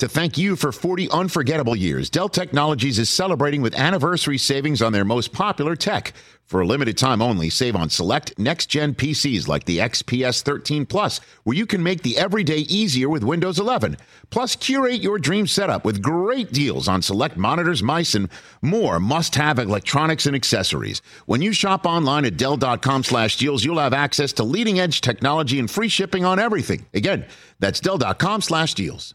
To thank you for 40 unforgettable years, Dell Technologies is celebrating with anniversary savings on their most popular tech. For a limited time only, save on select next gen PCs like the XPS 13 Plus, where you can make the everyday easier with Windows 11. Plus, curate your dream setup with great deals on select monitors, mice, and more must have electronics and accessories. When you shop online at Dell.com slash deals, you'll have access to leading edge technology and free shipping on everything. Again, that's Dell.com slash deals.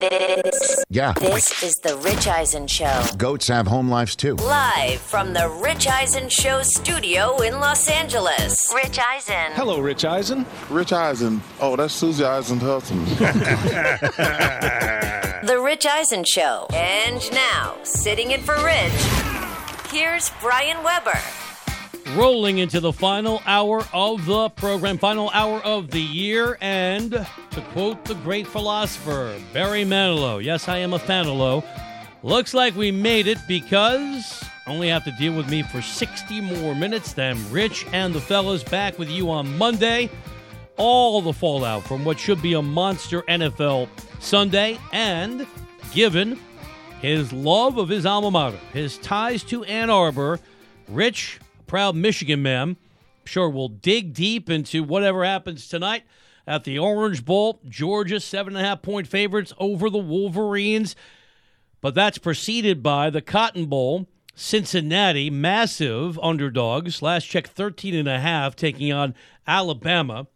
This, Yeah. this is the Rich Eisen Show. Goats have home lives too. Live from the Rich Eisen Show studio in Los Angeles. Rich Eisen. Hello, Rich Eisen. Rich Eisen. Oh, that's Susie Eisen's husband. The Rich Eisen Show. And now, sitting in for Rich, here's Brian Weber. Rolling into the final hour of the program, final hour of the year. And to quote the great philosopher, Barry Manilow, yes, I am a fanalo. Looks like we made it because only have to deal with me for 60 more minutes. Then Rich and the fellas back with you on Monday. All the fallout from what should be a monster NFL Sunday. And given his love of his alma mater, his ties to Ann Arbor, Rich, proud Michigan man, sure we'll dig deep into whatever happens tonight at the Orange Bowl. Georgia, seven and a half point favorites over the Wolverines. But that's preceded by the Cotton Bowl. Cincinnati, massive underdogs. Last check, 13 and a half, taking on Alabama.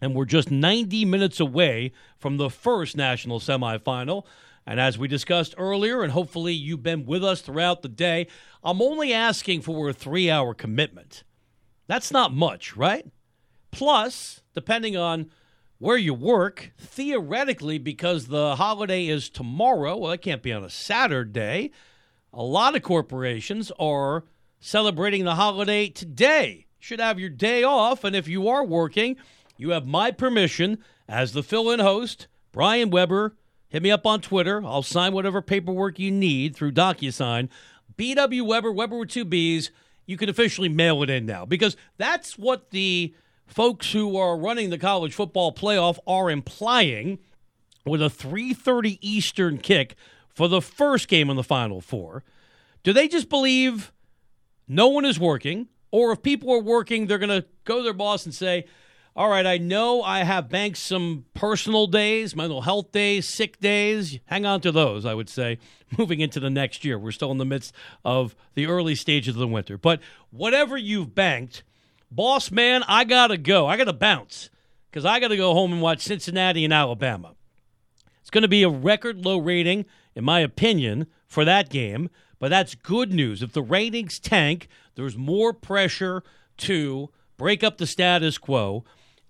And we're just 90 minutes away from the first national semifinal. And as we discussed earlier, and hopefully you've been with us throughout the day, I'm only asking for a three hour commitment. That's not much, right? Plus, depending on where you work, theoretically, because the holiday is tomorrow, well, it can't be on a Saturday. A lot of corporations are celebrating the holiday today. Should have your day off, and if you are working, you have my permission as the fill in host, Brian Weber. Hit me up on Twitter. I'll sign whatever paperwork you need through DocuSign. BW Weber, Weber with two B's. You can officially mail it in now because that's what the folks who are running the college football playoff are implying with a 3:30 Eastern kick for the first game in the Final Four. Do they just believe no one is working, or if people are working, they're going to go to their boss and say, "All right, I know I have banked some personal days, mental health days, sick days. Hang on to those." I would say moving into the next year. We're still in the midst of the early stages of the winter, but whatever you've banked, boss man, I gotta go. I gotta bounce because I gotta go home and watch Cincinnati and Alabama. It's going to be a record low rating, in my opinion, for that game. But that's good news. If the ratings tank, there's more pressure to break up the status quo.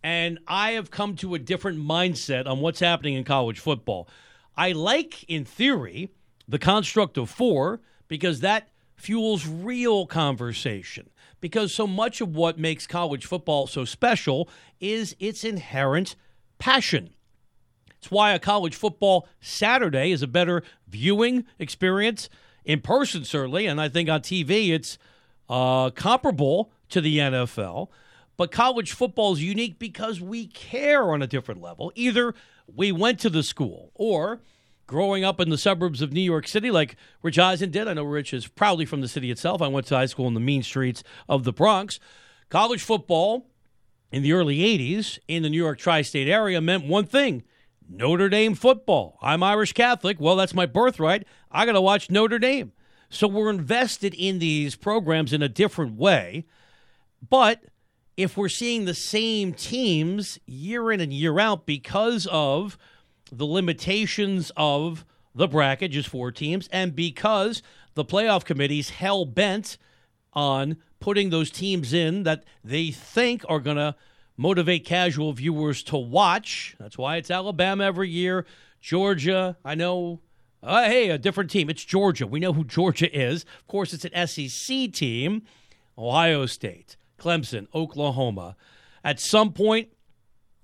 And I have come to a different mindset on what's happening in college football. I like, in theory, the construct of four because that fuels real conversation. Because so much of what makes college football so special is its inherent passion. It's why a college football Saturday is a better viewing experience in person, certainly, and I think on TV it's uh, comparable to the NFL. But college football is unique because we care on a different level. Either we went to the school, or growing up in the suburbs of New York City, like Rich Eisen did. I know Rich is proudly from the city itself. I went to high school in the mean streets of the Bronx. College football in the early 80s in the New York tri state area meant one thing Notre Dame football. I'm Irish Catholic. Well, that's my birthright. I got to watch Notre Dame. So we're invested in these programs in a different way. But if we're seeing the same teams year in and year out because of the limitations of the bracket, just four teams, and because the playoff committee's hell bent on putting those teams in that they think are going to motivate casual viewers to watch. That's why it's Alabama every year, Georgia, I know. Uh, hey, a different team. It's Georgia. We know who Georgia is. Of course, it's an SEC team. Ohio State, Clemson, Oklahoma. At some point,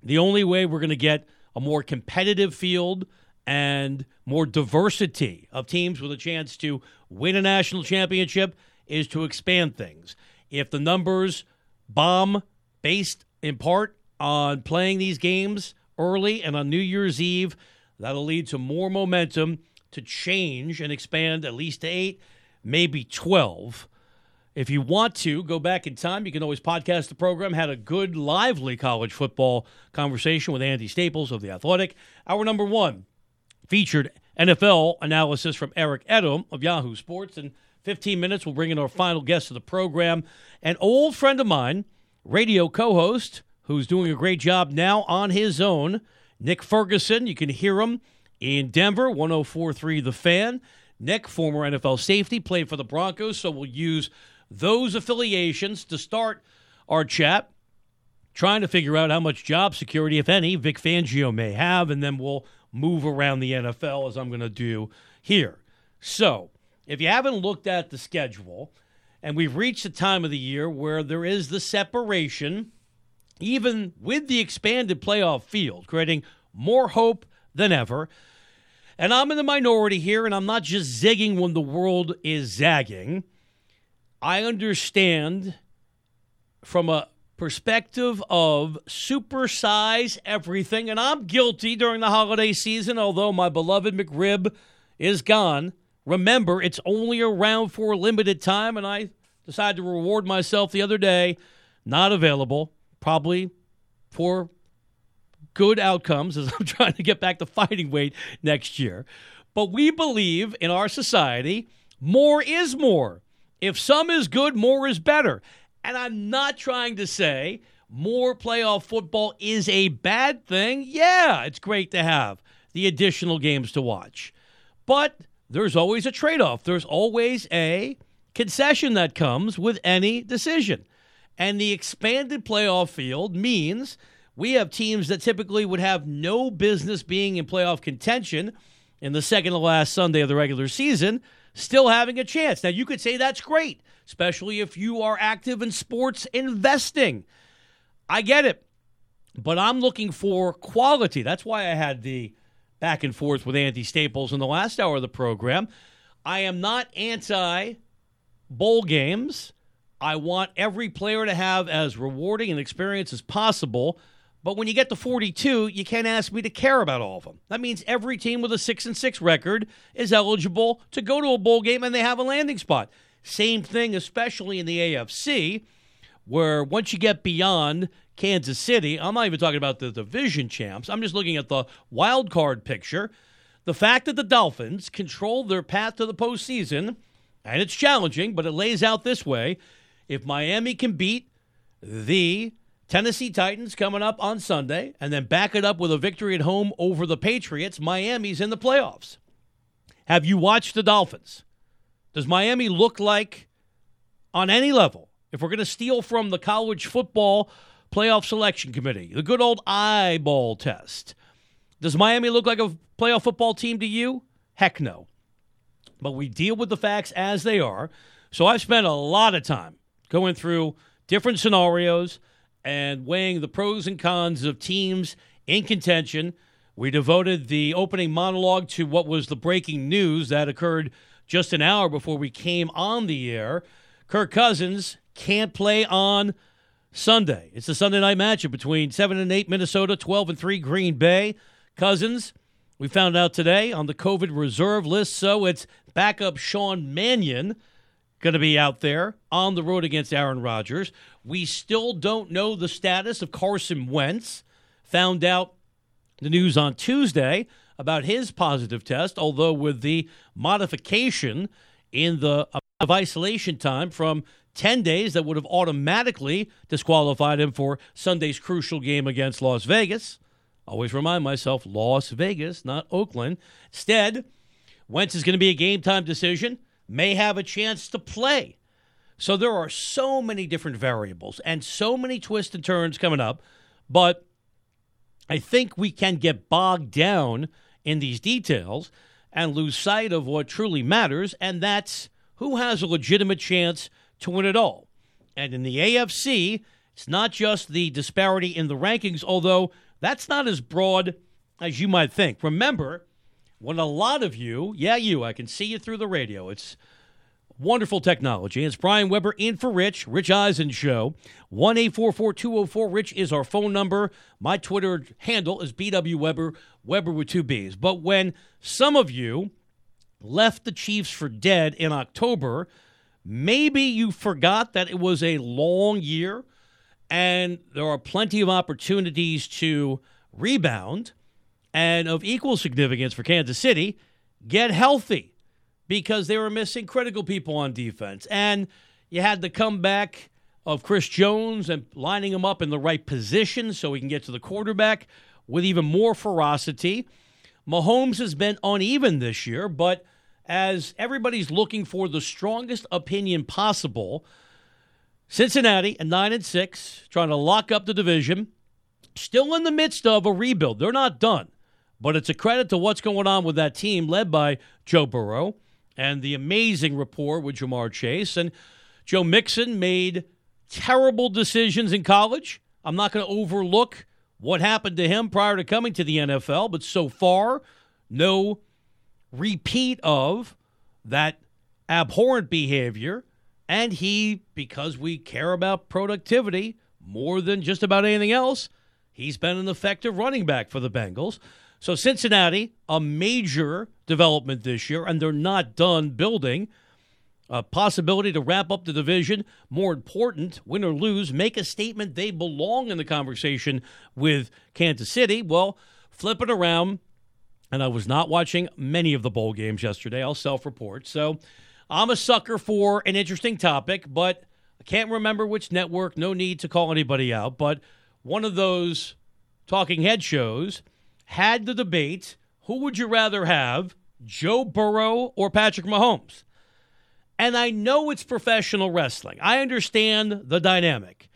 the only way we're going to get a more competitive field and more diversity of teams with a chance to win a national championship is to expand things. If the numbers bomb based in part on playing these games early and on New Year's Eve, that'll lead to more momentum to change and expand at least to eight, maybe 12. If you want to go back in time, you can always podcast the program. Had a good, lively college football conversation with Andy Staples of The Athletic. Our number one featured NFL analysis from Eric Edholm of Yahoo Sports. In 15 minutes, we'll bring in our final guest of the program, an old friend of mine, radio co host, who's doing a great job now on his own, Nick Ferguson. You can hear him in Denver, 1043 The Fan. Nick, former NFL safety, played for the Broncos, so we'll use those affiliations to start our chat, trying to figure out how much job security, if any, Vic Fangio may have, and then we'll move around the NFL as I'm going to do here. So, if you haven't looked at the schedule, and we've reached the time of the year where there is the separation, even with the expanded playoff field, creating more hope than ever. And I'm in the minority here, and I'm not just zigging when the world is zagging. I understand from a perspective of supersize everything, and I'm guilty during the holiday season, although my beloved McRib is gone. Remember, it's only around for a limited time, and I decided to reward myself the other day. Not available, probably for good outcomes as I'm trying to get back to fighting weight next year. But we believe in our society, more is more. If some is good, more is better. And I'm not trying to say more playoff football is a bad thing. Yeah, it's great to have the additional games to watch. But there's always a trade off, there's always a concession that comes with any decision. And the expanded playoff field means we have teams that typically would have no business being in playoff contention in the second to last Sunday of the regular season still having a chance. Now, you could say that's great, especially if you are active in sports investing. I get it. But I'm looking for quality. That's why I had the back and forth with Andy Staples in the last hour of the program. I am not anti bowl games. I want every player to have as rewarding an experience as possible. But when you get to 42, you can't ask me to care about all of them. That means every team with a 6 and 6 record is eligible to go to a bowl game and they have a landing spot. Same thing especially in the AFC where once you get beyond Kansas City, I'm not even talking about the division champs. I'm just looking at the wild card picture. The fact that the Dolphins control their path to the postseason, and it's challenging, but it lays out this way: if Miami can beat the Tennessee Titans coming up on Sunday, and then back it up with a victory at home over the Patriots. Miami's in the playoffs. Have you watched the Dolphins? Does Miami look like, on any level, if we're going to steal from the college football playoff selection committee, the good old eyeball test, does Miami look like a playoff football team to you? Heck no. But we deal with the facts as they are. So I've spent a lot of time going through different scenarios and weighing the pros and cons of teams in contention. We devoted the opening monologue to what was the breaking news that occurred just an hour before we came on the air. Kirk Cousins can't play on Sunday. It's the Sunday night matchup between 7 and 8 Minnesota, 12 and 3 Green Bay. Cousins, we found out today on the COVID reserve list, so it's backup Sean Mannion going to be out there on the road against Aaron Rodgers. We still don't know the status of Carson Wentz. Found out the news on Tuesday about his positive test, although with the modification in the of isolation time from 10 days that would have automatically disqualified him for Sunday's crucial game against Las Vegas. Always remind myself Las Vegas, not Oakland. Instead, Wentz is going to be a game time decision may have a chance to play. So there are so many different variables and so many twists and turns coming up. But I think we can get bogged down in these details and lose sight of what truly matters, and that's who has a legitimate chance to win it all. And in the AFC, it's not just the disparity in the rankings, although that's not as broad as you might think. Remember, when a lot of you, yeah, you, I can see you through the radio. It's wonderful technology. It's Brian Weber in for Rich, Rich Eisen Show. 1 204 Rich is our phone number. My Twitter handle is BW Weber, Weber with two B's. But when some of you left the Chiefs for dead in October, maybe you forgot that it was a long year and there are plenty of opportunities to rebound. And of equal significance for Kansas City, get healthy because they were missing critical people on defense. And you had the comeback of Chris Jones and lining him up in the right position so he can get to the quarterback with even more ferocity. Mahomes has been uneven this year, but as everybody's looking for the strongest opinion possible, Cincinnati at 9 and 6, trying to lock up the division, still in the midst of a rebuild. They're not done. But it's a credit to what's going on with that team led by Joe Burrow and the amazing rapport with Ja'Marr Chase. And Joe Mixon made terrible decisions in college. I'm not going to overlook what happened to him prior to coming to the NFL, but so far, no repeat of that abhorrent behavior. And he, because we care about productivity more than just about anything else, he's been an effective running back for the Bengals. So Cincinnati, a major development this year, and they're not done building. A possibility to wrap up the division. More important, win or lose, make a statement they belong in the conversation with Kansas City. Well, flip it around, and I was not watching many of the bowl games yesterday. I'll self report. So I'm a sucker for an interesting topic, but I can't remember which network. No need to call anybody out, but one of those talking head shows had the debate who would you rather have, Joe Burrow or Patrick Mahomes? And I know it's professional wrestling. I understand the dynamic.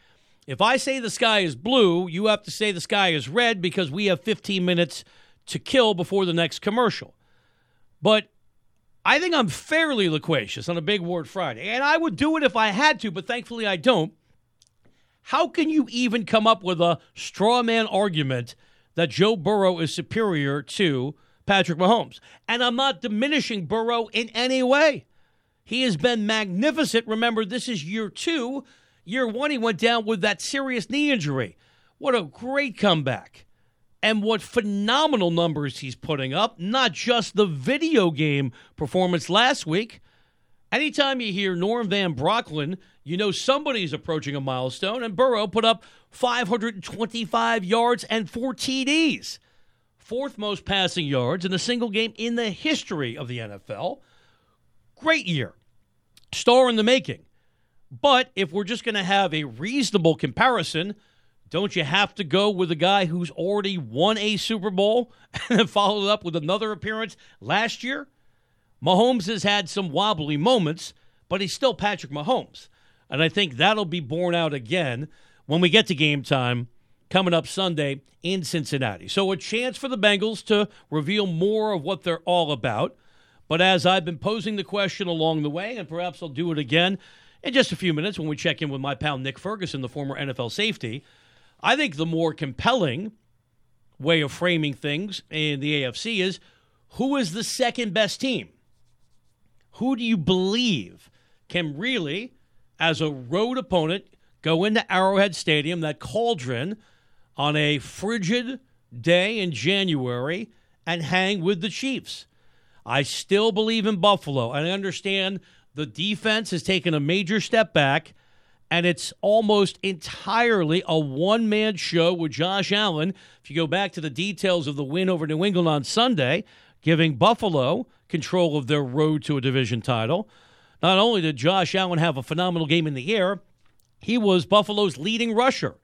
If I say the sky is blue, you have to say the sky is red because we have 15 minutes to kill before the next commercial. But I think I'm fairly loquacious on a Big Word Friday, and I would do it if I had to, but thankfully I don't. How can you even come up with a straw man argument that Joe Burrow is superior to Patrick Mahomes. And I'm not diminishing Burrow in any way. He has been magnificent. Remember, this is year two. Year one, he went down with that serious knee injury. What a great comeback. And what phenomenal numbers he's putting up, not just the video game performance last week. Anytime you hear Norm Van Brocklin, you know somebody's approaching a milestone, and Burrow put up 525 yards and four TDs. Fourth most passing yards in a single game in the history of the NFL. Great year. Star in the making. But if we're just going to have a reasonable comparison, don't you have to go with a guy who's already won a Super Bowl and followed up with another appearance last year? Mahomes has had some wobbly moments, but he's still Patrick Mahomes. And I think that'll be borne out again when we get to game time coming up Sunday in Cincinnati. So, a chance for the Bengals to reveal more of what they're all about. But as I've been posing the question along the way, and perhaps I'll do it again in just a few minutes when we check in with my pal Nick Ferguson, the former NFL safety, I think the more compelling way of framing things in the AFC is who is the second best team? Who do you believe can really, as a road opponent, go into Arrowhead Stadium, that cauldron, on a frigid day in January and hang with the Chiefs. I still believe in Buffalo. and I understand the defense has taken a major step back, and it's almost entirely a one man show with Josh Allen. If you go back to the details of the win over New England on Sunday, giving Buffalo control of their road to a division title. Not only did Josh Allen have a phenomenal game in the air, he was Buffalo's leading rusher.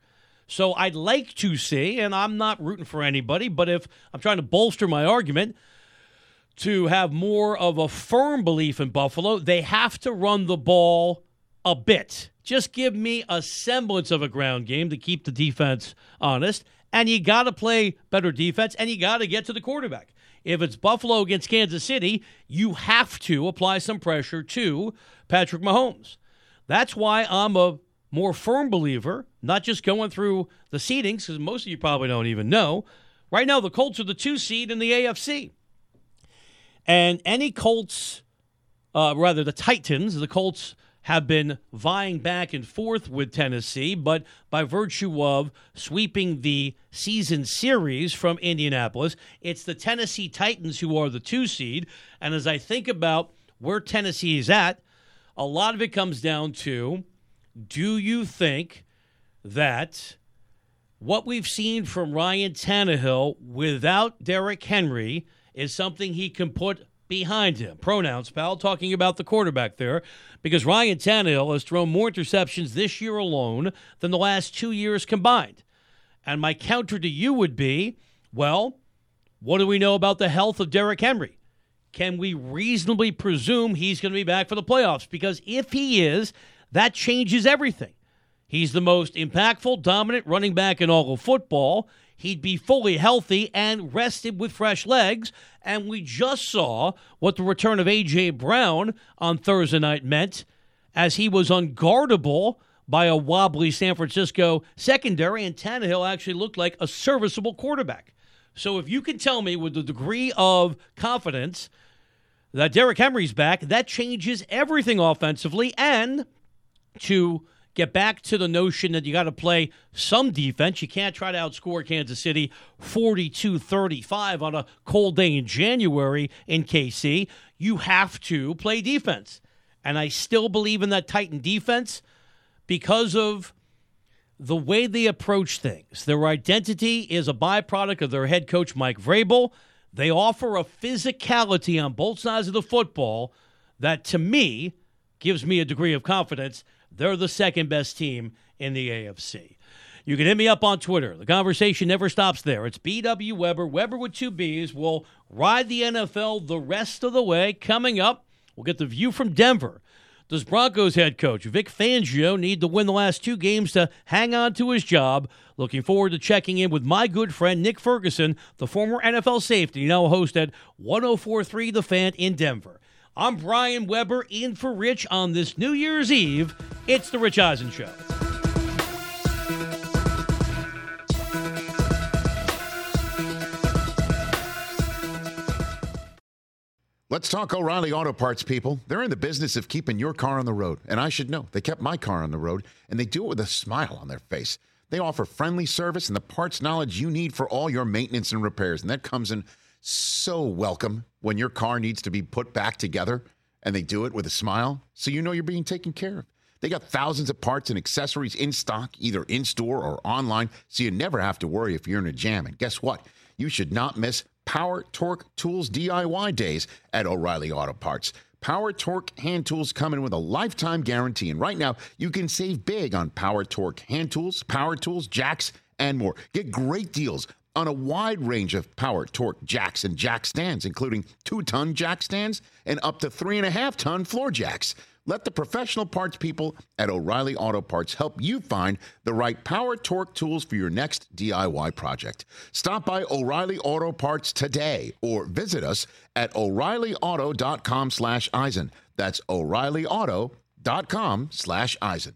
So I'd like to see, and I'm not rooting for anybody, but if I'm trying to bolster my argument to have more of a firm belief in Buffalo, they have to run the ball a bit. Just give me a semblance of a ground game to keep the defense honest. And you got to play better defense, and you got to get to the quarterback. If it's Buffalo against Kansas City, you have to apply some pressure to Patrick Mahomes. That's why I'm a more firm believer, not just going through the seedings, because most of you probably don't even know. Right now, the Colts are the two seed in the AFC. And any Colts, uh, rather, the Titans, the Colts have been vying back and forth with Tennessee, but by virtue of sweeping the season series from Indianapolis, it's the Tennessee Titans who are the two seed. And as I think about where Tennessee is at, a lot of it comes down to do you think that what we've seen from Ryan Tannehill without Derrick Henry is something he can put behind him. Pronouns, pal, talking about the quarterback there, because Ryan Tannehill has thrown more interceptions this year alone than the last two years combined. And my counter to you would be well, what do we know about the health of Derrick Henry? Can we reasonably presume he's going to be back for the playoffs? Because if he is, that changes everything. He's the most impactful, dominant running back in all of football he'd be fully healthy and rested with fresh legs. And we just saw what the return of A.J. Brown on Thursday night meant as he was unguardable by a wobbly San Francisco secondary, and Tannehill actually looked like a serviceable quarterback. So if you can tell me with the degree of confidence that Derrick Henry's back, that changes everything offensively. And to get back to the notion that you got to play some defense. You can't try to outscore Kansas City 42 35 on a cold day in January in KC. You have to play defense. And I still believe in that Titan defense because of the way they approach things. Their identity is a byproduct of their head coach, Mike Vrabel. They offer a physicality on both sides of the football that, to me, gives me a degree of confidence they're the second best team in the AFC. You can hit me up on Twitter. The conversation never stops there. It's BW Weber, Webber with two B's. We'll ride the NFL the rest of the way. Coming up, we'll get the view from Denver. Does Broncos head coach Vic Fangio need to win the last two games to hang on to his job? Looking forward to checking in with my good friend Nick Ferguson, the former NFL safety, now host at 1043 The Fan in Denver. I'm Brian Webber in for Rich on this New Year's Eve. It's The Rich Eisen Show. Let's talk O'Reilly Auto Parts, people. They're in the business of keeping your car on the road. And I should know, they kept my car on the road, and they do it with a smile on their face. They offer friendly service and the parts knowledge you need for all your maintenance and repairs. And that comes in so welcome when your car needs to be put back together and they do it with a smile so you know you're being taken care of. They got thousands of parts and accessories in stock, either in store or online, so you never have to worry if you're in a jam. And guess what? You should not miss Power Torque Tools DIY days at O'Reilly Auto Parts. Power Torque hand tools come in with a lifetime guarantee. And right now, you can save big on Power Torque hand tools, power tools, jacks, and more. Get great deals on a wide range of power torque jacks and jack stands, including two ton jack stands and up to three and a half ton floor jacks. Let the professional parts people at O'Reilly Auto Parts help you find the right power torque tools for your next DIY project. Stop by O'Reilly Auto Parts today or visit us at o'reillyauto.com slash Eisen. That's o'reillyauto.com slash Eisen.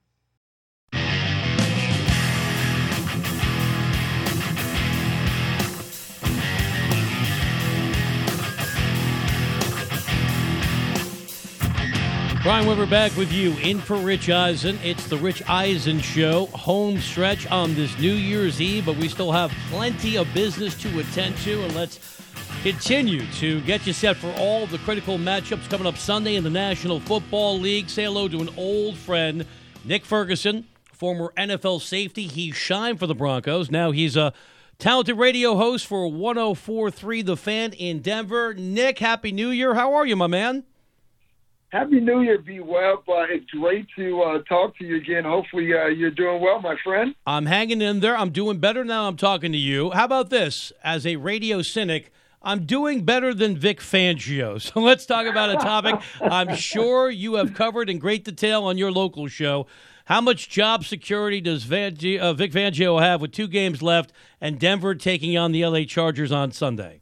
Brian Weber back with you in for Rich Eisen. It's the Rich Eisen Show, home stretch on this New Year's Eve, but we still have plenty of business to attend to, and let's continue to get you set for all the critical matchups coming up Sunday in the National Football League. Say hello to an old friend, Nick Ferguson, former NFL safety. He shined for the Broncos. Now he's a talented radio host for 1043 The Fan in Denver. Nick, Happy New Year. How are you, my man? Happy New Year, B Web. Uh, it's great to uh, talk to you again. Hopefully, uh, you're doing well, my friend. I'm hanging in there. I'm doing better now I'm talking to you. How about this? As a radio cynic, I'm doing better than Vic Fangio. So let's talk about a topic I'm sure you have covered in great detail on your local show. How much job security does uh, Vic Fangio have with two games left and Denver taking on the LA Chargers on Sunday?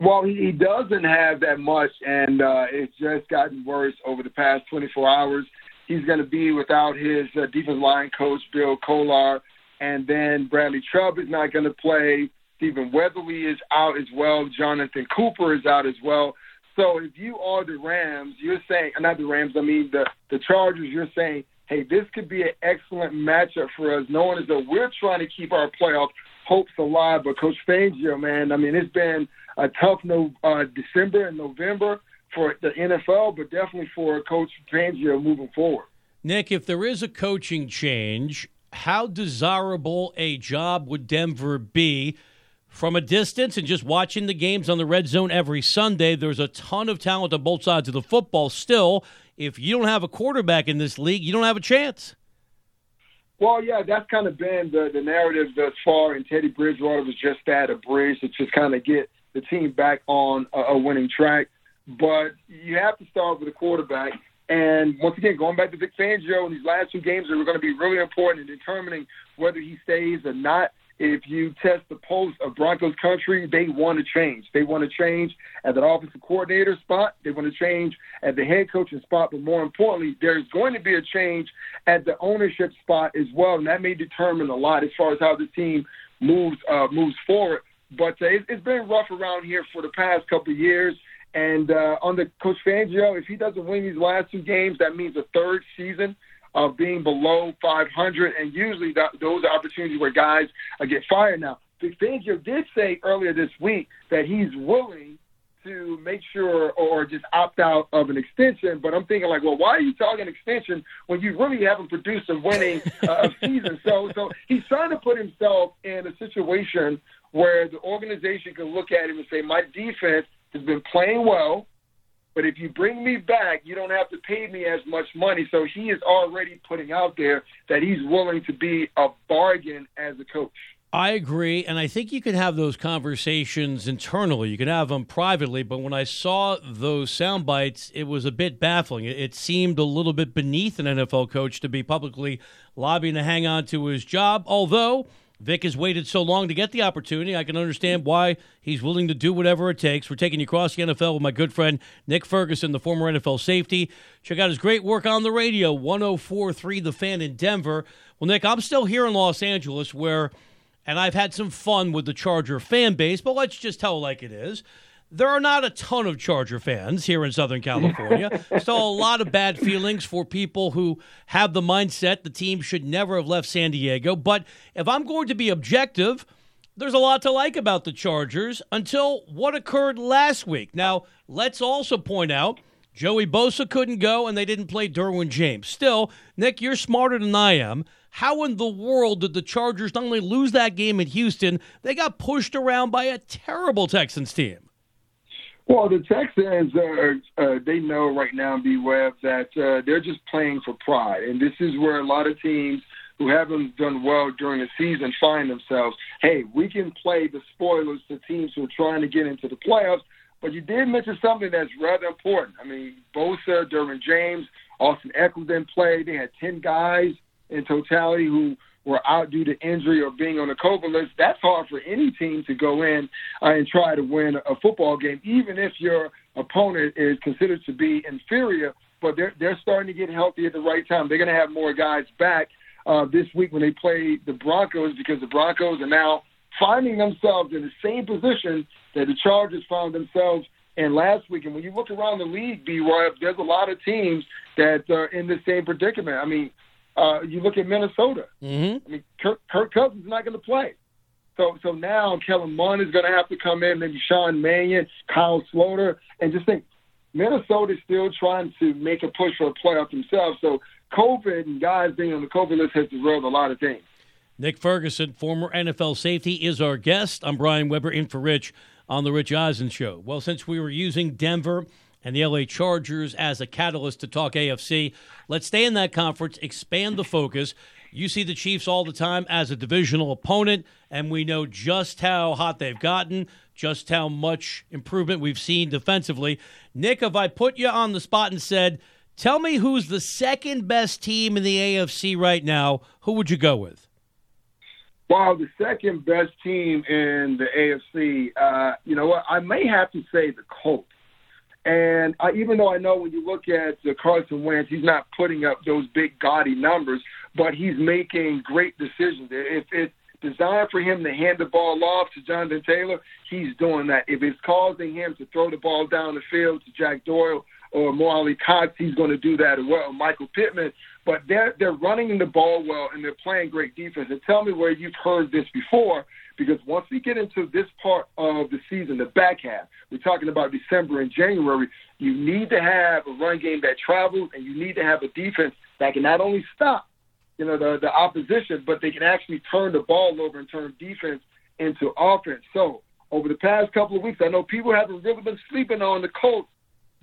Well, he doesn't have that much, and uh, it's just gotten worse over the past 24 hours. He's going to be without his uh, defensive line coach, Bill Kollar, and then Bradley Chubb is not going to play. Stephen Weatherly is out as well. Jonathan Cooper is out as well. So if you are the Rams, you're saying, not the Rams, I mean the, the Chargers, you're saying, hey, this could be an excellent matchup for us, knowing as though we're trying to keep our playoff hopes alive. But Coach Fangio, man, I mean, it's been – a tough no, uh, December and November for the NFL, but definitely for a Coach Fangio moving forward. Nick, if there is a coaching change, how desirable a job would Denver be? From a distance and just watching the games on the red zone every Sunday, there's a ton of talent on both sides of the football. Still, if you don't have a quarterback in this league, you don't have a chance. Well, yeah, that's kind of been the, the narrative thus far, and Teddy Bridgewater was just that a bridge to just kind of get the team back on a, a winning track. But you have to start with a quarterback. And once again, going back to Vic Fangio in these last two games are going to be really important in determining whether he stays or not. If you test the pulse of Broncos country, they want to change. They want to change at the offensive coordinator spot. They want to change at the head coaching spot. But more importantly, there's going to be a change at the ownership spot as well, and that may determine a lot as far as how the team moves uh, moves forward. But uh, it, it's been rough around here for the past couple of years. And uh, under Coach Fangio, if he doesn't win these last two games, that means a third season of being below 500. And usually that, those are opportunities where guys uh, get fired. Now, Fangio did say earlier this week that he's willing to make sure or just opt out of an extension. But I'm thinking like, well, why are you talking extension when you really haven't produced a winning uh, season? So, so he's trying to put himself in a situation where the organization can look at him and say, my defense has been playing well, but if you bring me back, you don't have to pay me as much money. So he is already putting out there that he's willing to be a bargain as a coach. I agree, and I think you can have those conversations internally. You can have them privately, but when I saw those sound bites, it was a bit baffling. It seemed a little bit beneath an NFL coach to be publicly lobbying to hang on to his job, although Vic has waited so long to get the opportunity. I can understand why he's willing to do whatever it takes. We're taking you across the NFL with my good friend Nick Ferguson, the former NFL safety. Check out his great work on the radio, 1043 The Fan in Denver. Well, Nick, I'm still here in Los Angeles where, and I've had some fun with the Charger fan base, but let's just tell it like it is there are not a ton of Charger fans here in Southern California. Still a lot of bad feelings for people who have the mindset the team should never have left San Diego. But if I'm going to be objective, there's a lot to like about the Chargers until what occurred last week. Now, let's also point out Joey Bosa couldn't go and they didn't play Derwin James. Still, Nick, you're smarter than I am. How in the world did the Chargers not only lose that game in Houston, they got pushed around by a terrible Texans team? Well, the Texans, uh, uh, they know right now, B Web, that uh, they're just playing for pride. And this is where a lot of teams who haven't done well during the season find themselves. Hey, we can play the spoilers to teams who are trying to get into the playoffs. But you did mention something that's rather important. I mean, Bosa, Derwin James, Austin Ekeler didn't play. They had 10 guys in totality who were out due to injury or being on the COVID list, that's hard for any team to go in uh, and try to win a football game, even if your opponent is considered to be inferior. But they're they're starting to get healthy at the right time. They're going to have more guys back uh, this week when they play the Broncos because the Broncos are now finding themselves in the same position that the Chargers found themselves in last week. And when you look around the league, B. Roy, there's a lot of teams that are in the same predicament. I mean, uh, you look at Minnesota. Mm-hmm. I mean, Kirk, Kirk Cousins is not going to play. So so now Kellen Mond is going to have to come in, maybe Sean Mannion, Kyle Sloter, and just think Minnesota is still trying to make a push for a playoff themselves. So COVID and guys being on the COVID list has derailed a lot of things. Nick Ferguson, former NFL safety, is our guest. I'm Brian Weber in for Rich on The Rich Eisen Show. Well, since we were using Denver and the LA Chargers as a catalyst to talk AFC, let's stay in that conference, expand the focus. You see the Chiefs all the time as a divisional opponent, and we know just how hot they've gotten, just how much improvement we've seen defensively. Nick, if I put you on the spot and said, Tell me who's the second best team in the AFC right now, who would you go with? Well, the second best team in the AFC, uh, you know what? I may have to say the Colts. And I, even though I know when you look at the Carson Wentz, he's not putting up those big gaudy numbers, but he's making great decisions. If it's designed for him to hand the ball off to Jonathan Taylor, he's doing that. If it's causing him to throw the ball down the field to Jack Doyle or Mo Alie-Cox, he's going to do that as well. Michael Pittman, but they're they're running the ball well and they're playing great defense. And tell me where you've heard this before, because once we get into this part of the season, the back half, we're talking about December and January. You need to have a run game that travels, and you need to have a defense that can not only stop, you know, the the opposition, but they can actually turn the ball over and turn defense into offense. So over the past couple of weeks, I know people haven't really been sleeping on the Colts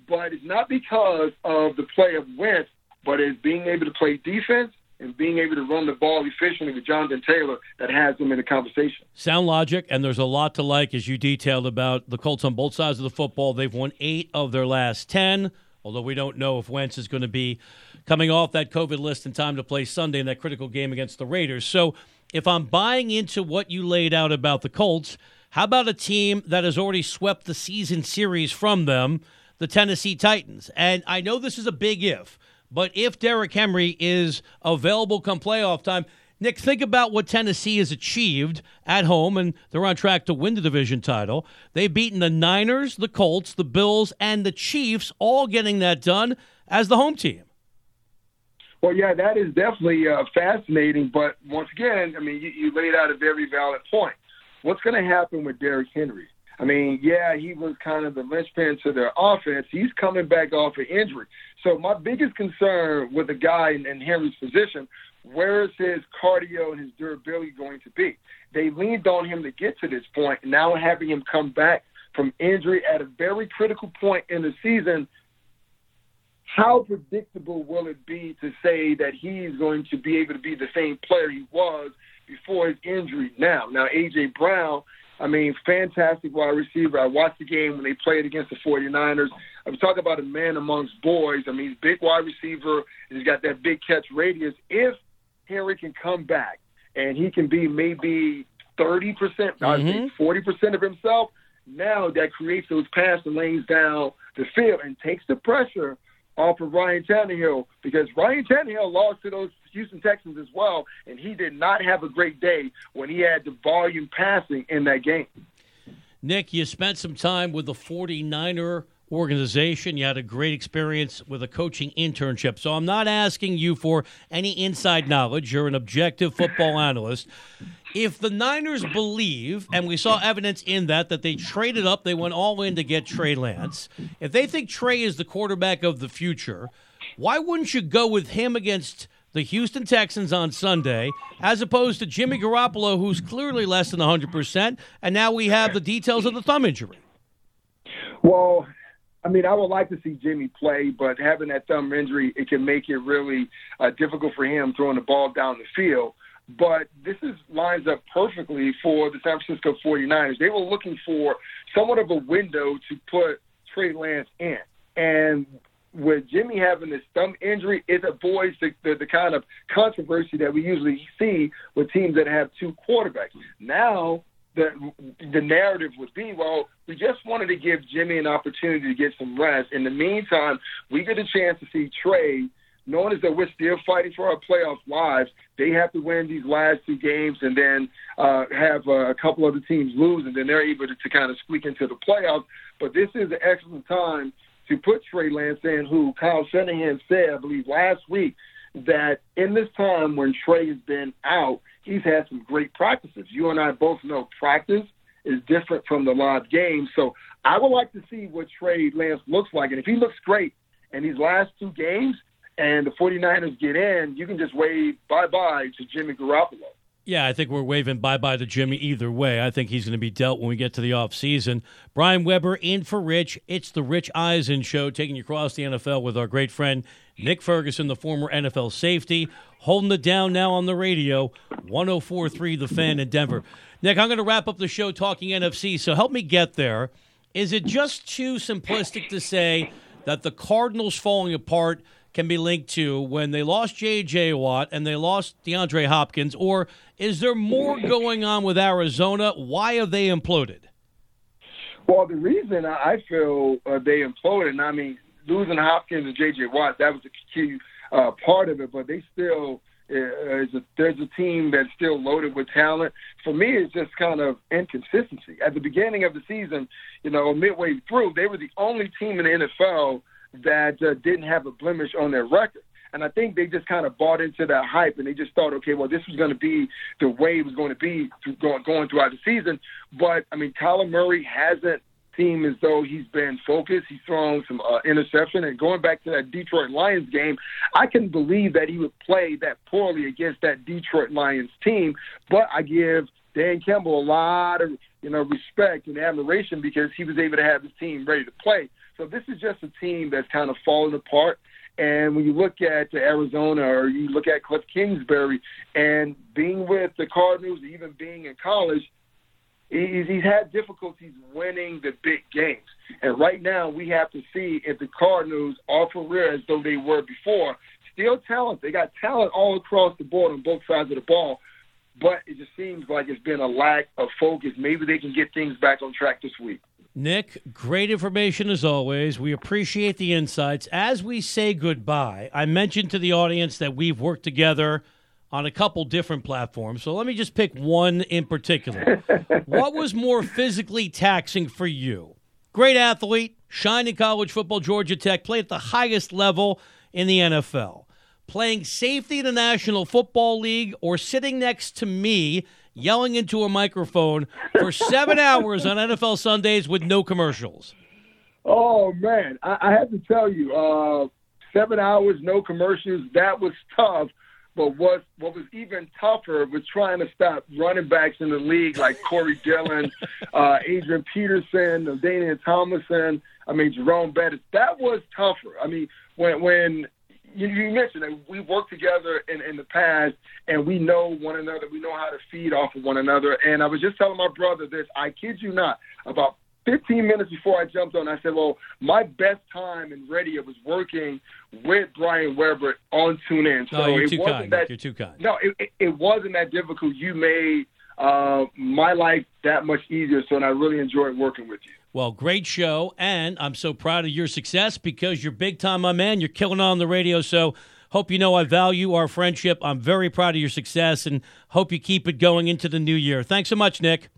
but it's not because of the play of Wentz, but it's being able to play defense and being able to run the ball efficiently with Jonathan Taylor that has them in the conversation. Sound logic, and there's a lot to like as you detailed about the Colts on both sides of the football. They've won eight of their last 10, although we don't know if Wentz is going to be coming off that COVID list in time to play Sunday in that critical game against the Raiders. So if I'm buying into what you laid out about the Colts, how about a team that has already swept the season series from them? the Tennessee Titans. And I know this is a big if, but if Derrick Henry is available come playoff time, Nick, think about what Tennessee has achieved at home, and they're on track to win the division title. They've beaten the Niners, the Colts, the Bills, and the Chiefs, all getting that done as the home team. Well, yeah, that is definitely uh, fascinating. But once again, I mean, you, you laid out a very valid point. What's going to happen with Derrick Henry? I mean, yeah, he was kind of the linchpin to their offense. He's coming back off an injury. So my biggest concern with a guy in, in Henry's position, where is his cardio and his durability going to be? They leaned on him to get to this point. Now having him come back from injury at a very critical point in the season, how predictable will it be to say that he's going to be able to be the same player he was before his injury now? Now, A.J. Brown – I mean, fantastic wide receiver. I watched the game when they played against the 49ers. I'm talking about a man amongst boys. I mean, he's big wide receiver. And he's got that big catch radius. If Henry can come back and he can be maybe 30%, mm-hmm. I think 40% of himself, now that creates those passing lanes down the field and takes the pressure off of Ryan Tannehill because Ryan Tannehill lost to those Houston Texans as well, and he did not have a great day when he had the volume passing in that game. Nick, you spent some time with the 49er organization. You had a great experience with a coaching internship. So I'm not asking you for any inside knowledge. You're an objective football analyst. If the Niners believe, and we saw evidence in that, that they traded up, they went all in to get Trey Lance. If they think Trey is the quarterback of the future, why wouldn't you go with him against the Houston Texans on Sunday, as opposed to Jimmy Garoppolo, who's clearly less than 100%, and now we have the details of the thumb injury. Well, I mean, I would like to see Jimmy play, but having that thumb injury, it can make it really uh, difficult for him throwing the ball down the field. But this is lines up perfectly for the San Francisco 49ers. They were looking for somewhat of a window to put Trey Lance in. And with Jimmy having this thumb injury, it avoids the, the, the kind of controversy that we usually see with teams that have two quarterbacks. Now, the the narrative would be, well, we just wanted to give Jimmy an opportunity to get some rest. In the meantime, we get a chance to see Trey, knowing as that we're still fighting for our playoff lives. They have to win these last two games and then uh, have uh, a couple other teams lose, and then they're able to, to kind of squeak into the playoffs. But this is an excellent time to put Trey Lance in, who Kyle Shanahan said, I believe, last week, that in this time when Trey has been out, he's had some great practices. You and I both know practice is different from the live game. So I would like to see what Trey Lance looks like. And if he looks great in these last two games and the 49ers get in, you can just wave bye bye to Jimmy Garoppolo. Yeah, I think we're waving bye bye to Jimmy either way. I think he's going to be dealt when we get to the offseason. Brian Weber in for Rich. It's the Rich Eisen show, taking you across the NFL with our great friend Nick Ferguson, the former NFL safety, holding it down now on the radio, 1043 The Fan in Denver. Nick, I'm going to wrap up the show talking NFC, so help me get there. Is it just too simplistic to say that the Cardinals falling apart – can be linked to when they lost J.J. Watt and they lost DeAndre Hopkins? Or is there more going on with Arizona? Why have they imploded? Well, the reason I feel uh, they imploded, and I mean, losing Hopkins and J.J. Watt, that was a key uh, part of it, but they still. Uh, is a, there's a team that's still loaded with talent. For me, it's just kind of inconsistency. At the beginning of the season, you know, midway through, they were the only team in the NFL that uh, didn't have a blemish on their record. And I think they just kind of bought into that hype, and they just thought, okay, well, this was going to be the way it was going to be going going throughout the season. But I mean, Kyler Murray hasn't seemed as though he's been focused. He's thrown some uh, interception, and going back to that Detroit Lions game, I can believe that he would play that poorly against that Detroit Lions team. But I give Dan Campbell a lot of you know respect and admiration because he was able to have his team ready to play. So this is just a team that's kind of fallen apart. And when you look at Arizona or you look at Cliff Kingsbury and being with the Cardinals, even being in college, he's, he's had difficulties winning the big games. And right now, we have to see if the Cardinals are for real as though they were before. Still talent. They got talent all across the board on both sides of the ball. But it just seems like it's been a lack of focus. Maybe they can get things back on track this week. Nick, great information as always. We appreciate the insights. As we say goodbye, I mentioned to the audience that we've worked together on a couple different platforms. So let me just pick one in particular. what was more physically taxing for you? Great athlete, shining college football, Georgia Tech, played at the highest level in the NFL. Playing safety in the National Football League or sitting next to me yelling into a microphone for seven hours on NFL Sundays with no commercials? Oh man, I, I have to tell you, uh, seven hours, no commercials. That was tough. But what what was even tougher was trying to stop running backs in the league like Corey Dillon, uh, Adrian Peterson, LaDainian Tomlinson. I mean Jerome Bettis. That was tougher. I mean when when you, you mentioned that we worked together in, in the past and we know one another. We know how to feed off of one another. And I was just telling my brother this. I kid you not. About 15 minutes before I jumped on, I said, well, my best time in radio was working with Brian Weber on TuneIn. So no, you're too kind. That, you're too kind. No, it, it, it wasn't that difficult. You made uh, my life that much easier. So, and I really enjoyed working with you. Well, great show, and I'm so proud of your success because you're big time, my man. You're killing on the radio, so hope you know I value our friendship. I'm very proud of your success, and hope you keep it going into the new year. Thanks so much, Nick.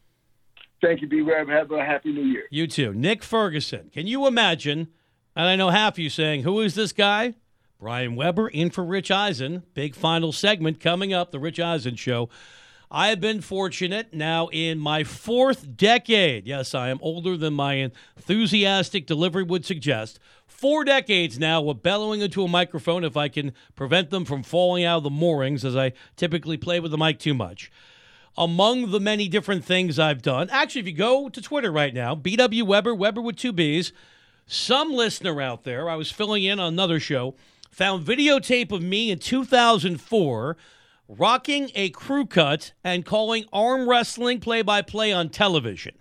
Thank you, B. Web. Have a happy new year. You too. Nick Ferguson. Can you imagine? And I know half of you saying, Who is this guy? Brian Weber in for Rich Eisen. Big final segment coming up, the Rich Eisen Show. I have been fortunate now in my fourth decade. Yes, I am older than my enthusiastic delivery would suggest. Four decades now of bellowing into a microphone if I can prevent them from falling out of the moorings, as I typically play with the mic too much. Among the many different things I've done, actually, if you go to Twitter right now, BW Weber, Weber with two B's, some listener out there, I was filling in on another show, found videotape of me in 2004 rocking a crew cut and calling arm wrestling play by play on television.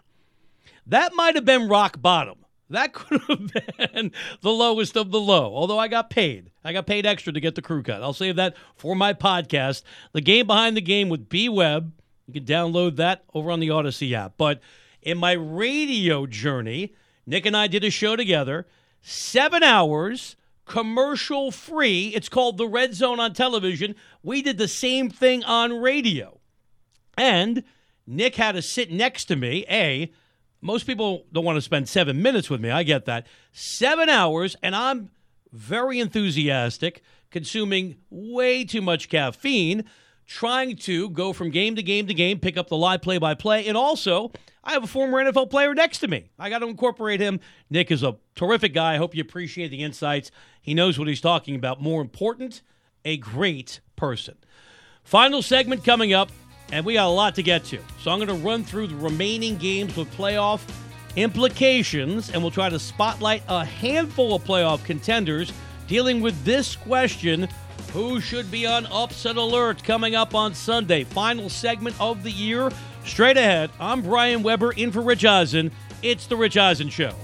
That might have been rock bottom. That could have been the lowest of the low, although I got paid. I got paid extra to get the crew cut. I'll save that for my podcast, The Game Behind the Game with B Web. You can download that over on the Audacy app. But in my radio journey, Nick and I did a show together, seven hours commercial free. It's called The Red Zone on television. We did the same thing on radio. And Nick had to sit next to me. A, most people don't want to spend seven minutes with me. I get that. Seven hours, and I'm very enthusiastic, consuming way too much caffeine, trying to go from game to game to game, pick up the live play by play, and also I have a former NFL player next to me. I got to incorporate him. Nick is a terrific guy. I hope you appreciate the insights. He knows what he's talking about. More important, a great person. Final segment coming up. and we got a lot to get to. So I'm going to run through the remaining games with playoff implications, and we'll try to spotlight a handful of playoff contenders dealing with this question who should be on upset alert coming up on Sunday? Final segment of the year. Straight ahead, I'm Brian Weber in for Rich Eisen. It's The Rich Eisen Show.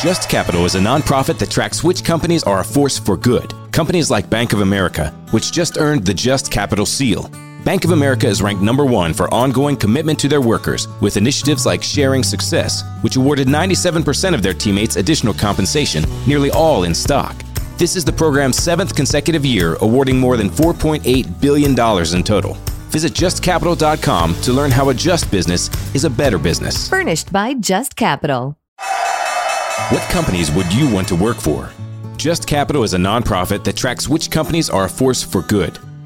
Just Capital is a nonprofit that tracks which companies are a force for good. Companies like Bank of America, which just earned the Just Capital seal. Bank of America is ranked number one for ongoing commitment to their workers with initiatives like Sharing Success, which awarded 97% of their teammates additional compensation, nearly all in stock. This is the program's seventh consecutive year, awarding more than $4.8 billion in total. Visit justcapital.com to learn how a just business is a better business. Furnished by Just Capital. What companies would you want to work for? Just Capital is a nonprofit that tracks which companies are a force for good.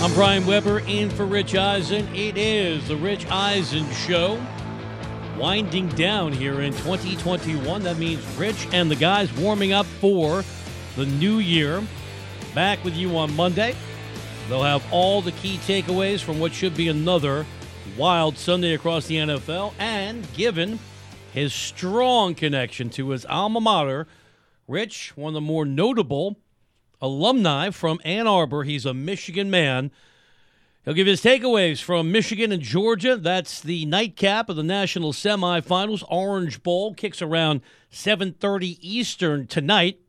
I'm Brian Weber in for Rich Eisen. It is the Rich Eisen Show. Winding down here in 2021. That means Rich and the guys warming up for the new year. Back with you on Monday. They'll have all the key takeaways from what should be another wild Sunday across the NFL. And given his strong connection to his alma mater, Rich, one of the more notable alumni from Ann Arbor. He's a Michigan man. He'll give his takeaways from Michigan and Georgia. That's the nightcap of the national semifinals. Orange Bowl kicks around 7:30 Eastern tonight.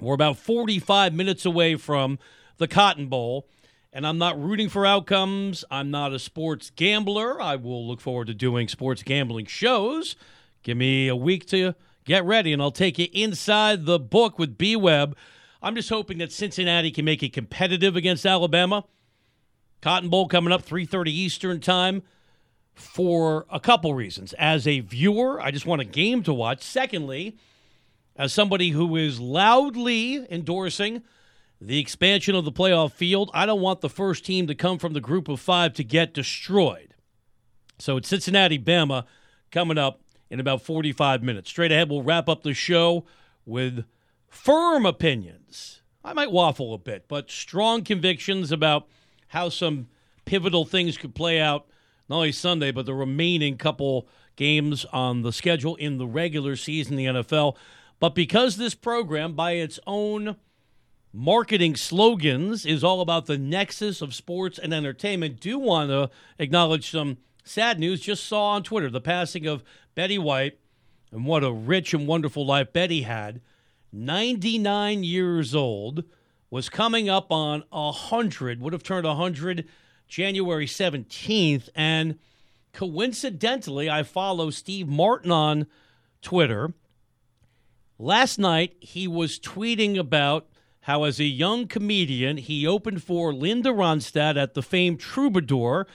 We're about 45 minutes away from the Cotton Bowl, and I'm not rooting for outcomes. I'm not a sports gambler. I will look forward to doing sports gambling shows. Give me a week to get ready, and I'll take you inside the book with B Web. I'm just hoping that Cincinnati can make it competitive against Alabama. Cotton Bowl coming up 3:30 Eastern time for a couple reasons. As a viewer, I just want a game to watch. Secondly, as somebody who is loudly endorsing the expansion of the playoff field, I don't want the first team to come from the group of 5 to get destroyed. So it's Cincinnati Bama coming up in about 45 minutes. Straight ahead we'll wrap up the show with firm opinions. I might waffle a bit, but strong convictions about how some pivotal things could play out not only Sunday, but the remaining couple games on the schedule in the regular season, the NFL. But because this program, by its own marketing slogans, is all about the nexus of sports and entertainment, do want to acknowledge some sad news. Just saw on Twitter the passing of Betty White, and what a rich and wonderful life Betty had. 99 years old, was coming up on 100, would have turned 100 January 17th. And coincidentally, I follow Steve Martin on Twitter. Last night, he was tweeting about how, as a young comedian, he opened for Linda Ronstadt at the famed Troubadour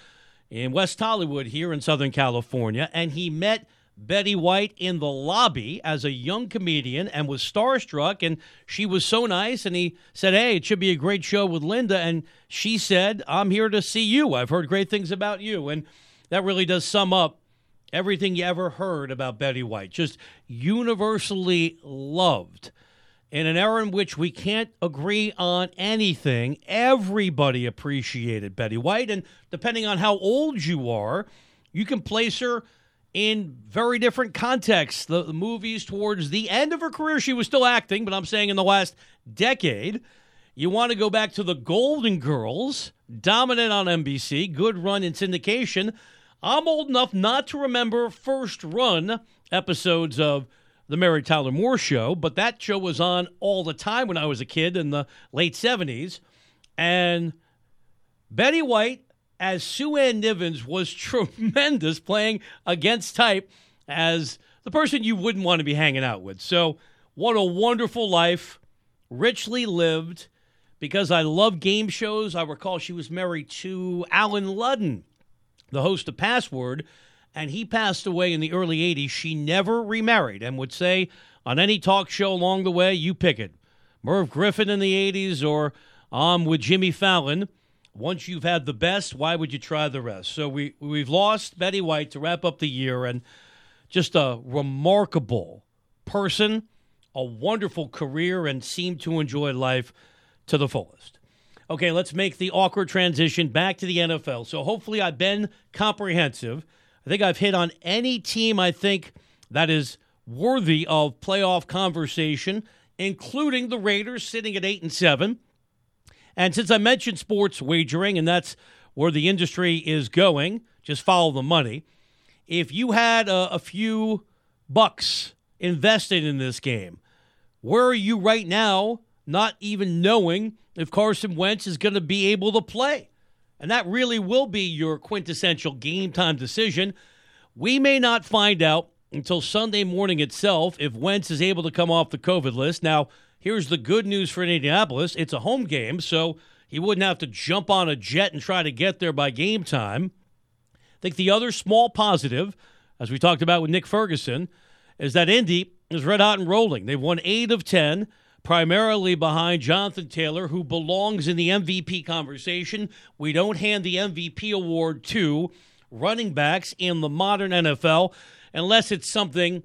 in West Hollywood here in Southern California. And he met Betty White in the lobby as a young comedian and was starstruck. And she was so nice. And he said, Hey, it should be a great show with Linda. And she said, I'm here to see you. I've heard great things about you. And that really does sum up everything you ever heard about Betty White. Just universally loved. In an era in which we can't agree on anything, everybody appreciated Betty White. And depending on how old you are, you can place her in very different contexts. The, the, movies towards the end of her career, she was still acting, but I'm saying in the last decade. You want to go back to the Golden Girls, dominant on NBC, good run in syndication. I'm old enough not to remember first run episodes of the Mary Tyler Moore Show, but that show was on all the time when I was a kid in the late 70s. And Betty White as Sue Ann Nivens was tremendous playing against type as the person you wouldn't want to be hanging out with. So, what a wonderful life, richly lived. Because I love game shows, I recall she was married to Allen Ludden, the host of Password, and he passed away in the early 80s. She never remarried and would say on any talk show along the way, you pick it. Merv Griffin in the 80s or I'm with Jimmy Fallon. Once you've had the best, why would you try the rest? So we we've lost Betty White to wrap up the year and just a remarkable person, a wonderful career and seemed to enjoy life to the fullest. Okay, let's make the awkward transition back to the NFL. So hopefully I've been comprehensive. I think I've hit on any team I think that is worthy of playoff conversation, including the Raiders sitting at 8 and 7. And since I mentioned sports wagering and that's where the industry is going, just follow the money. If you had a, a few bucks invested in this game, where are you right now not even knowing if Carson Wentz is going to be able to play. And that really will be your quintessential game time decision. We may not find out until Sunday morning itself if Wentz is able to come off the COVID list. Now, here's the good news for Indianapolis it's a home game, so he wouldn't have to jump on a jet and try to get there by game time. I think the other small positive, as we talked about with Nick Ferguson, is that Indy is red hot and rolling. They've won eight of 10 primarily behind Jonathan Taylor, who belongs in the MVP conversation. We don't hand the MVP award to running backs in the modern NFL unless it's something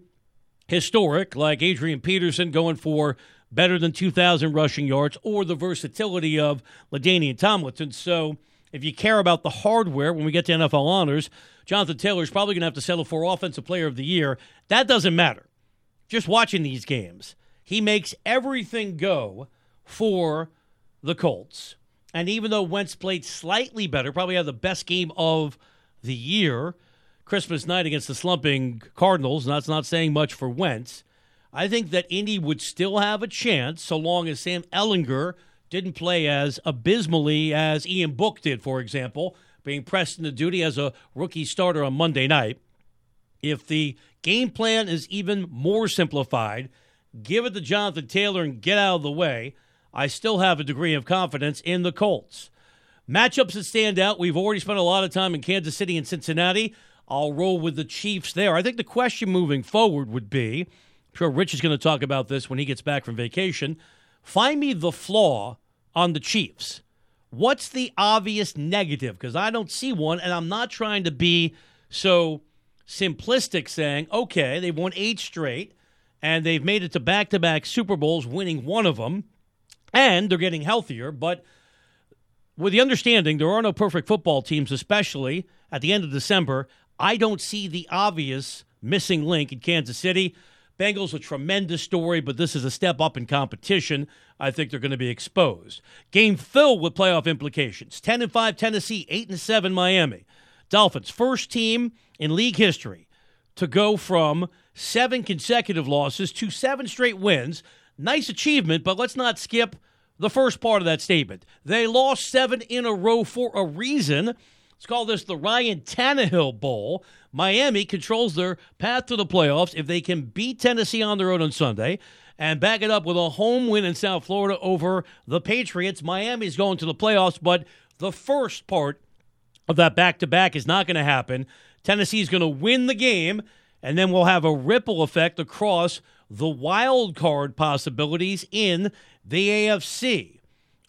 historic, like Adrian Peterson going for better than 2,000 rushing yards, or the versatility of LaDainian Tomlinson. So if you care about the hardware when we get to NFL honors, Jonathan Taylor is probably going to have to settle for Offensive Player of the Year. That doesn't matter. Just watching these games he makes everything go for the Colts. And even though Wentz played slightly better, probably had the best game of the year, Christmas night against the slumping Cardinals, and that's not saying much for Wentz. I think that Indy would still have a chance so long as Sam Ehlinger didn't play as abysmally as Ian Book did, for example, being pressed into duty as a rookie starter on Monday night. If the game plan is even more simplified, give it to Jonathan Taylor and get out of the way, I still have a degree of confidence in the Colts. Matchups that stand out, we've already spent a lot of time in Kansas City and Cincinnati. I'll roll with the Chiefs there. I think the question moving forward would be sure Rich is going to talk about this when he gets back from vacation. Find me the flaw on the Chiefs. What's the obvious negative? Because I don't see one, and I'm not trying to be so simplistic saying, okay, they've won eight straight and they've made it to back to back Super Bowls, winning one of them, and they're getting healthier. But with the understanding there are no perfect football teams, especially at the end of December, I don't see the obvious missing link in Kansas City. Bengals a tremendous story, but this is a step up in competition. I think they're going to be exposed. Game filled with playoff implications. 10 and 5 Tennessee, 8 and 7 Miami. Dolphins first team in league history to go from seven consecutive losses to seven straight wins. Nice achievement, but let's not skip the first part of that statement. They lost seven in a row for a reason. Let's call this the Ryan Tannehill Bowl. Miami controls their path to the playoffs if they can beat Tennessee on the road on Sunday and back it up with a home win in South Florida over the Patriots. Miami's going to the playoffs, but the first part of that back to back is not going to happen. Tennessee's going to win the game and then we'll have a ripple effect across the wild card possibilities in the AFC.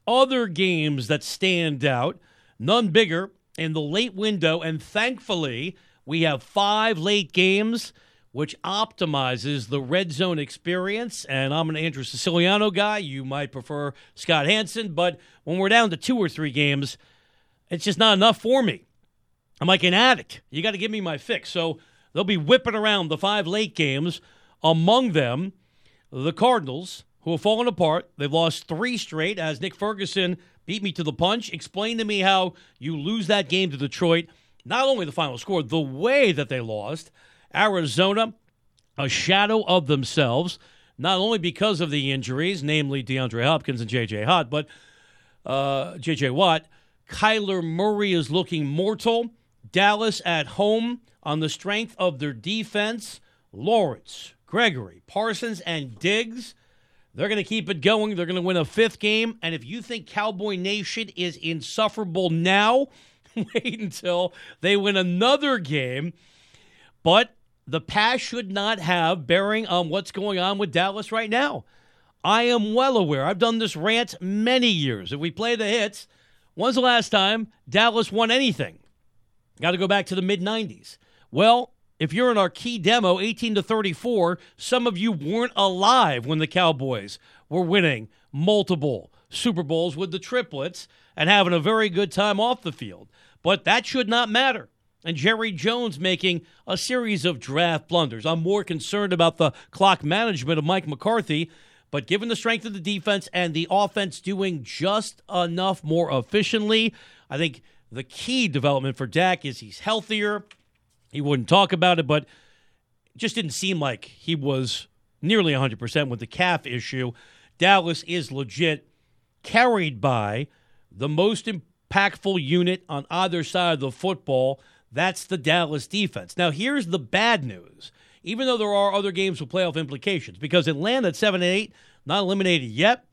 Other games that stand out, none bigger in the late window, and thankfully, we have five late games, which optimizes the red zone experience. And I'm an Andrew Siciliano guy. You might prefer Scott Hanson, but when we're down to two or three games, it's just not enough for me. I'm like an addict. You got to give me my fix. So They'll be whipping around the five late games. Among them, the Cardinals, who have fallen apart. They've lost three straight as Nick Ferguson beat me to the punch. Explain to me how you lose that game to Detroit. Not only the final score, the way that they lost. Arizona, a shadow of themselves, not only because of the injuries, namely DeAndre Hopkins and J.J. Watt, but uh, J.J. Watt, Kyler Murray is looking mortal. Dallas at home on the strength of their defense. Lawrence, Gregory, Parsons, and Diggs. They're going to keep it going. They're going to win a fifth game. And if you think Cowboy Nation is insufferable now, wait until they win another game. But the past should not have bearing on what's going on with Dallas right now. I am well aware. I've done this rant many years. If we play the hits, when's the last time Dallas won anything? Got to go back to the mid 90s. Well, if you're in our key demo, 18 to 34, some of you weren't alive when the Cowboys were winning multiple Super Bowls with the triplets and having a very good time off the field. But that should not matter. And Jerry Jones making a series of draft blunders. I'm more concerned about the clock management of Mike McCarthy but given the strength of the defense and the offense doing just enough more efficiently, I think the key development for Dak is he's healthier. He wouldn't talk about it, but it just didn't seem like he was nearly 100% with the calf issue. Dallas is legit carried by the most impactful unit on either side of the football. That's the Dallas defense. Now, here's the bad news even though there are other games with playoff implications. Because Atlanta at 7 and 8, not eliminated yet,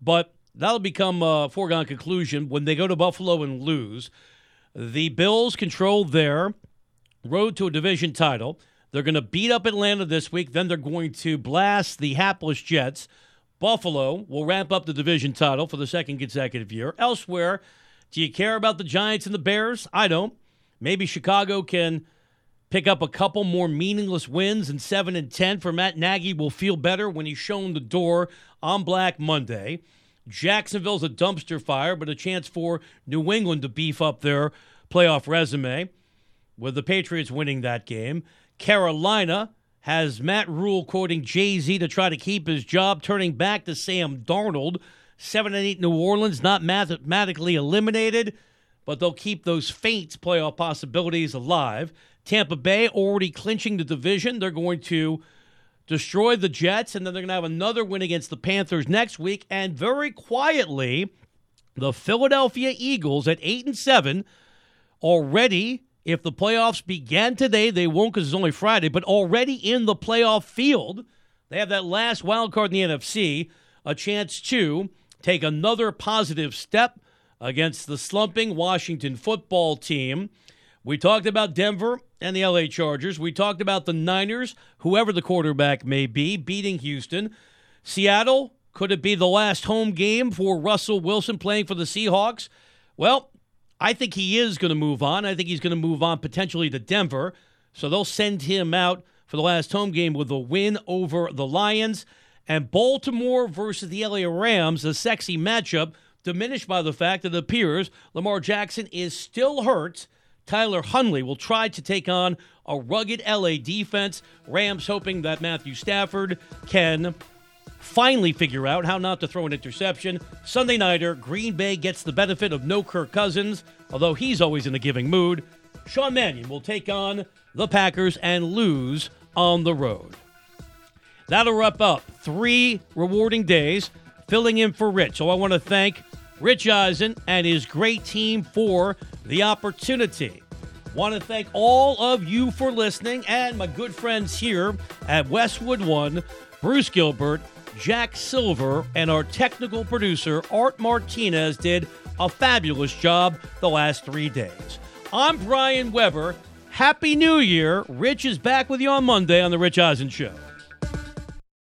but that'll become a foregone conclusion when they go to Buffalo and lose. The Bills control their road to a division title. They're going to beat up Atlanta this week. Then they're going to blast the hapless Jets. Buffalo will ramp up the division title for the second consecutive year. Elsewhere, do you care about the Giants and the Bears? I don't. Maybe Chicago can pick up a couple more meaningless wins and 7 and 10 for Matt Nagy will feel better when he's shown the door on Black Monday. Jacksonville's a dumpster fire, but a chance for New England to beef up their playoff resume with the Patriots winning that game. Carolina has Matt Rhule quoting Jay Z to try to keep his job, turning back to Sam Darnold. 7 and 8 New Orleans, not mathematically eliminated, but they'll keep those faint playoff possibilities alive. Tampa Bay already clinching the division. They're going to destroy the Jets, and then they're going to have another win against the Panthers next week. And very quietly, the Philadelphia Eagles at eight and seven already. If the playoffs began today, they won't because it's only Friday, but already in the playoff field, they have that last wild card in the NFC, a chance to take another positive step against the slumping Washington football team. We talked about Denver and the LA Chargers. We talked about the Niners, whoever the quarterback may be, beating Houston. Seattle, could it be the last home game for Russell Wilson playing for the Seahawks? Well, I think he is going to move on. I think he's going to move on potentially to Denver. So they'll send him out for the last home game with a win over the Lions. And Baltimore versus the LA Rams, a sexy matchup, diminished by the fact that it appears Lamar Jackson is still hurt Tyler Huntley will try to take on a rugged LA defense. Rams hoping that Matthew Stafford can finally figure out how not to throw an interception. Sunday nighter, Green Bay gets the benefit of no Kirk Cousins, although he's always in a giving mood. Sean Mannion will take on the Packers and lose on the road. That'll wrap up three rewarding days filling in for Rich. So I want to thank Rich Eisen and his great team for the opportunity. Want to thank all of you for listening and my good friends here at Westwood One, Bruce Gilbert, Jack Silver, and our technical producer, Art Martinez, did a fabulous job the last three days. I'm Brian Weber. Happy New Year. Rich is back with you on Monday on The Rich Eisen Show.